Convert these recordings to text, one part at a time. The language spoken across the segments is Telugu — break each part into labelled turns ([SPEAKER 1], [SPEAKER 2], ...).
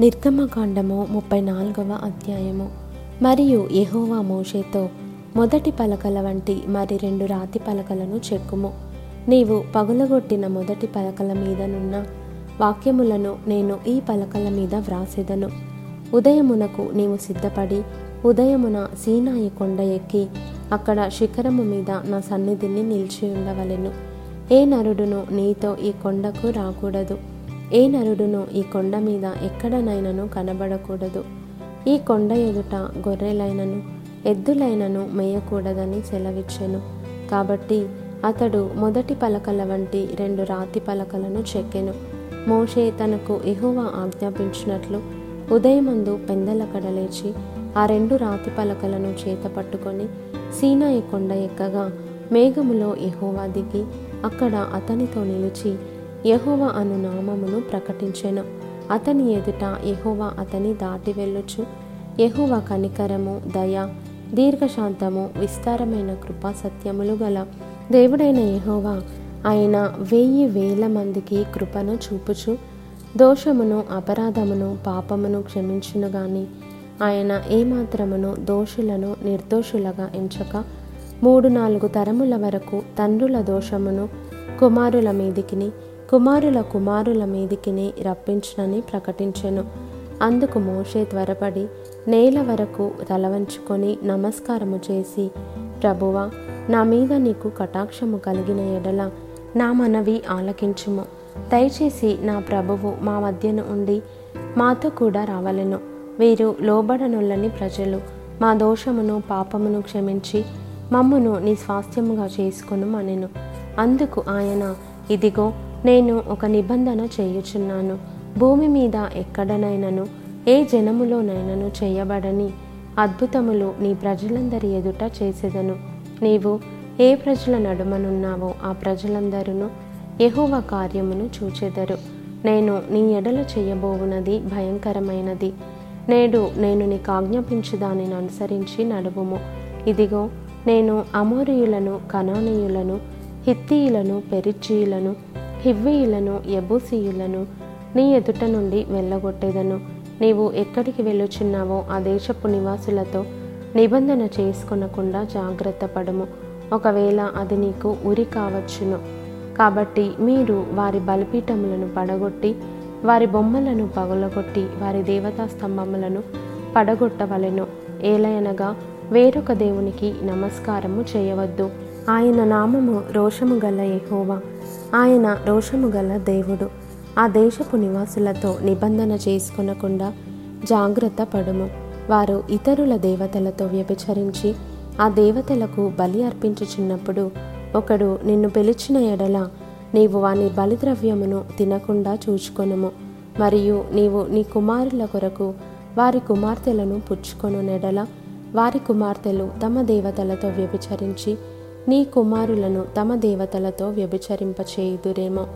[SPEAKER 1] నిర్గమకాండము ముప్పై నాలుగవ అధ్యాయము. మరియు యహోవా మోషేతో మొదటి పలకల వంటి మరి రెండు రాతి పలకలను చెక్కుము. నీవు పగులగొట్టిన మొదటి పలకల మీదనున్న వాక్యములను నేను ఈ పలకల మీద వ్రాసెదను. ఉదయమునకు నీవు సిద్ధపడి ఉదయమున సీనాయి కొండ ఎక్కి అక్కడ శిఖరము మీద నా సన్నిధిని నిలిచి ఉండవలెను. ఏ నరుడును నీతో ఈ కొండకు రాకూడదు. ఏ నరుడును ఈ కొండ మీద ఎక్కడనైనను కనబడకూడదు. ఈ కొండ ఎదుట గొర్రెలైనను ఎద్దులైనను మేయకూడదని సెలవిచ్చెను. కాబట్టి అతడు మొదటి పలకల వంటి రెండు రాతి పలకలను చెక్కెను. మోషే తనకు ఎహోవా ఆజ్ఞాపించినట్లు ఉదయమందు పెందలక్కడ లేచి ఆ రెండు రాతి పలకలను చేత పట్టుకొని సీనాయి కొండ ఎక్కగా మేఘములో ఎహోవా దిగి అక్కడ అతనితో నిలిచి యహోవ అను నామమును ప్రకటించెను. అతని ఎదుట యహోవ అతని దాటి వెళ్ళొచ్చు. యహోవ కనికరము దయ దీర్ఘశాంతము విస్తారమైన కృపా సత్యములు గల దేవుడైన యహోవా ఆయన వెయ్యి వేల మందికి కృపను చూపుచు దోషమును అపరాధమును పాపమును క్షమించును గాని ఆయన ఏమాత్రమును దోషులను నిర్దోషులుగా ఎంచక మూడు నాలుగు తరముల వరకు తండ్రుల దోషమును కుమారుల మీదికిని కుమారుల కుమారుల మీదికిని రప్పించునని ప్రకటించెను. అందుకు మోషే త్వరపడి నేల వరకు తలవంచుకొని నమస్కారము చేసి ప్రభువా నా మీద నీకు కటాక్షము కలిగిన ఎడల నా మనవి ఆలకించుము. దయచేసి నా ప్రభువు మా మధ్యన ఉండి మాతో కూడా రావలెను. వీరు లోబడనుల్లని ప్రజలు. మా దోషమును పాపమును క్షమించి మమ్మును నీ స్వాస్థ్యముగా చేసుకొను అనెను అందుకు ఆయన ఇదిగో నేను ఒక నిబంధన చేయుచున్నాను. భూమి మీద ఎక్కడనైనను ఏ జనములోనైనను చేయబడని అద్భుతములు నీ ప్రజలందరి ఎదుట చేసేదను. నీవు ఏ ప్రజల నడుమనున్నావో ఆ ప్రజలందరూ యహోవ కార్యమును చూచెదరు. నేను నీ ఎడల చేయబోవునది భయంకరమైనది. నేడు నేను నీకు ఆజ్ఞాపించు దానిని అనుసరించి నడువుము. ఇదిగో నేను అమోరియులను కనానీయులను హిత్తీయులను పెరిచీయులను హివ్వీయులను ఎబూసీయులను నీ ఎదుట నుండి వెళ్ళగొట్టేదను. నీవు ఎక్కడికి వెళ్ళుచున్నావో ఆ దేశపు నివాసులతో నిబంధన చేసుకొనకుండా జాగ్రత్త పడము. ఒకవేళ అది నీకు ఉరి కావచ్చును. కాబట్టి మీరు వారి బలిపీఠములను పడగొట్టి వారి బొమ్మలను పగలగొట్టి వారి దేవతా స్తంభములను పడగొట్టవలెను. ఏలయనగా వేరొక దేవునికి నమస్కారము చేయవద్దు. ఆయన నామము రోషము గల ఎహోవా ఆయన రోషము గల దేవుడు. ఆ దేశపు నివాసులతో నిబంధన చేసుకొనకుండా జాగ్రత్త పడుము. వారు ఇతరుల దేవతలతో వ్యభిచరించి ఆ దేవతలకు బలి అర్పించుచున్నప్పుడు ఒకడు నిన్ను పిలిచిన ఎడల నీవు వాని బలిద్రవ్యమును తినకుండా చూచుకొనుము. మరియు నీవు నీ కుమారుల కొరకు వారి కుమార్తెలను పుచ్చుకొను నెడల వారి కుమార్తెలు తమ దేవతలతో వ్యభిచరించి నీ కుమారులను తమ దేవతలతో వ్యభిచరింపచేయుదురేమో.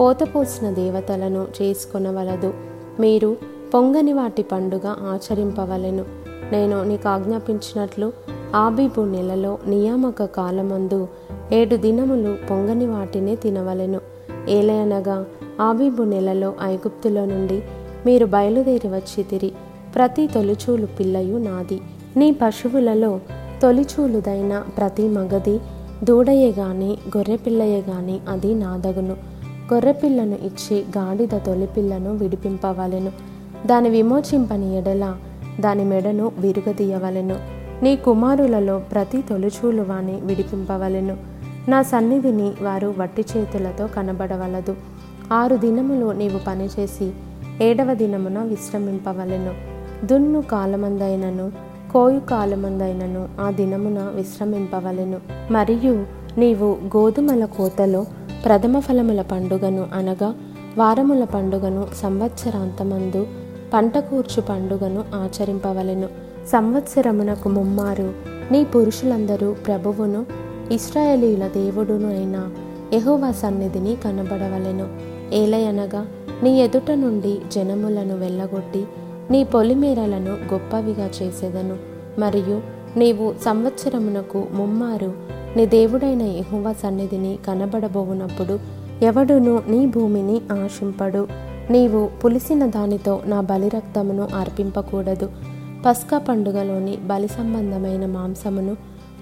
[SPEAKER 1] పోతపోసిన దేవతలను చేసుకొనవలదు. మీరు పొంగని వాటి పండుగ ఆచరింపవలెను. నేను నీకు ఆజ్ఞాపించినట్లు ఆబీబు నెలలో నియామక కాలమందు ఏడు దినములు పొంగని వాటినే తినవలెను. ఏలయనగా ఆబీబు నెలలో ఐగుప్తులో నుండి మీరు బయలుదేరి వచ్చి తిరి. ప్రతి తొలిచూలు పిల్లయు నాది. నీ పశువులలో తొలిచూలుదైన ప్రతి మగది దూడయే గాని గొర్రెపిల్లయే గాని అది నాదగును. గొర్రెపిల్లను ఇచ్చి గాడిద తొలిపిల్లను విడిపింపవలెను. దాని విమోచింపని ఎడల దాని మెడను విరుగదీయవలెను. నీ కుమారులలో ప్రతి తొలిచూలు వాని విడిపింపవలెను. నా సన్నిధిని వారు వట్టి చేతులతో కనబడవలదు. ఆరు దినములు నీవు పనిచేసి ఏడవ దినమున విశ్రమింపవలెను. దున్ను కాలమందైనను కోయు కాలమందైనను ఆ దినమున విశ్రమింపవలెను. మరియు నీవు గోధుమల కోతలో ప్రథమ ఫలముల పండుగను అనగా వారముల పండుగను సంవత్సరాంతమందు పంట కూర్చు పండుగను ఆచరింపవలెను. సంవత్సరమునకు ముమ్మారు నీ పురుషులందరూ ప్రభువును ఇస్రాయేలీల దేవుడును అయిన యహోవా సన్నిధిని కనబడవలెను. ఏలయనగా నీ ఎదుట నుండి జనములను వెళ్ళగొట్టి నీ పొలిమేరలను గొప్పవిగా చేసేదను. మరియు నీవు సంవత్సరమునకు ముమ్మారు నీ దేవుడైన యహువ సన్నిధిని కనబడబోవునప్పుడు ఎవడును నీ భూమిని ఆశింపడు. నీవు పులిసిన దానితో నా బలిరక్తమును అర్పింపకూడదు. పస్కా పండుగలోని బలి సంబంధమైన మాంసమును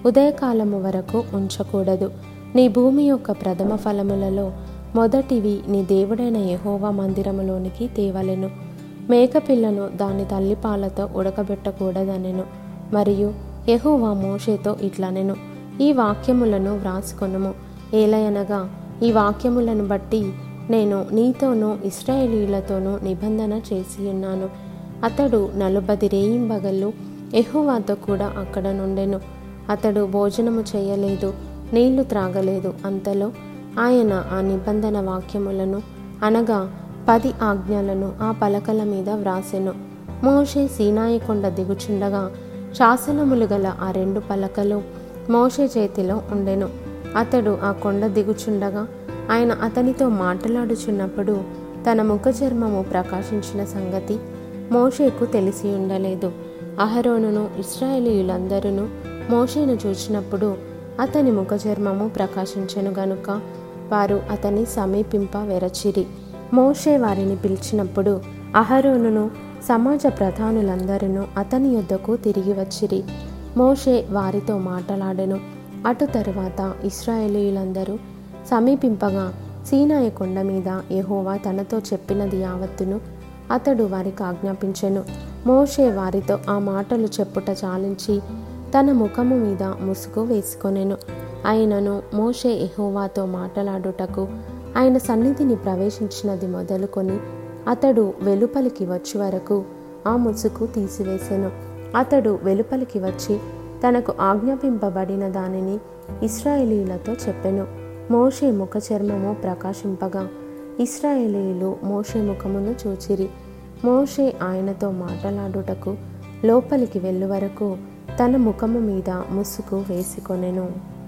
[SPEAKER 1] ఉదయకాలము వరకు ఉంచకూడదు. నీ భూమి యొక్క ప్రథమ ఫలములలో మొదటివి నీ దేవుడైన యహోవా మందిరములోనికి తేవలెను. మేకపిల్లను దాని తల్లిపాలతో ఉడకబెట్టకూడదనెను. మరియు యహోవా మోషేతో ఇట్లనెను. ఈ వాక్యములను వ్రాసుకొనుము. ఏలయనగా ఈ వాక్యములను బట్టి నేను నీతోనూ ఇస్రాయేలీలతోనూ నిబంధన చేసి ఉన్నాను. అతడు నలుబది రేయింబగళ్ళు ఎహోవాతో కూడా అక్కడ నుండెను. అతడు భోజనము చేయలేదు నీళ్ళు త్రాగలేదు. అంతలో ఆయన ఆ నిబంధన వాక్యములను అనగా పది ఆజ్ఞలను ఆ పలకల మీద వ్రాసెను. మోషే సీనాయి కొండ దిగుచుండగా శాసనములు గల ఆ రెండు పలకలు మోషే చేతిలో ఉండెను. అతడు ఆ కొండ దిగుచుండగా ఆయన అతనితో మాట్లాడుచున్నప్పుడు తన ముఖ చర్మము ప్రకాశించిన సంగతి మోషేకు తెలిసి ఉండలేదు. అహరోనును ఇస్రాయేలీయులందరూ మోషేను చూచినప్పుడు అతని ముఖ చర్మము ప్రకాశించెను గనుక వారు అతని సమీపింప వెరచిరి. మోషే వారిని పిలిచినప్పుడు అహరోనును సమాజ ప్రధానులందరూ అతని యొద్దకు తిరిగి వచ్చిరి. మోషే వారితో మాట్లాడెను. అటు తరువాత ఇస్రాయేలీయులందరూ సమీపింపగా సీనాయ కొండ మీద యహోవా తనతో చెప్పినది యావత్తును అతడు వారికి ఆజ్ఞాపించెను. మోషే వారితో ఆ మాటలు చెప్పుట చాలించి తన ముఖము మీద ముసుగు వేసుకొనెను. ఆయనను మోషే ఎహోవాతో మాట్లాడుటకు ఆయన సన్నిధిని ప్రవేశించినది మొదలుకొని అతడు వెలుపలికి వచ్చి వరకు ఆ ముసుగు తీసివేసెను. అతడు వెలుపలికి వచ్చి తనకు ఆజ్ఞాపింపబడిన దానిని ఇస్రాయేలీలతో చెప్పెను. మోషే ముఖ చర్మము ప్రకాశింపగా ఇస్రాయేలీలు మోషే ముఖమును చూచిరి. మోషే ఆయనతో మాట్లాడుటకు లోపలికి వెళ్ళు వరకు తన ముఖము మీద ముసుగు వేసుకొనెను.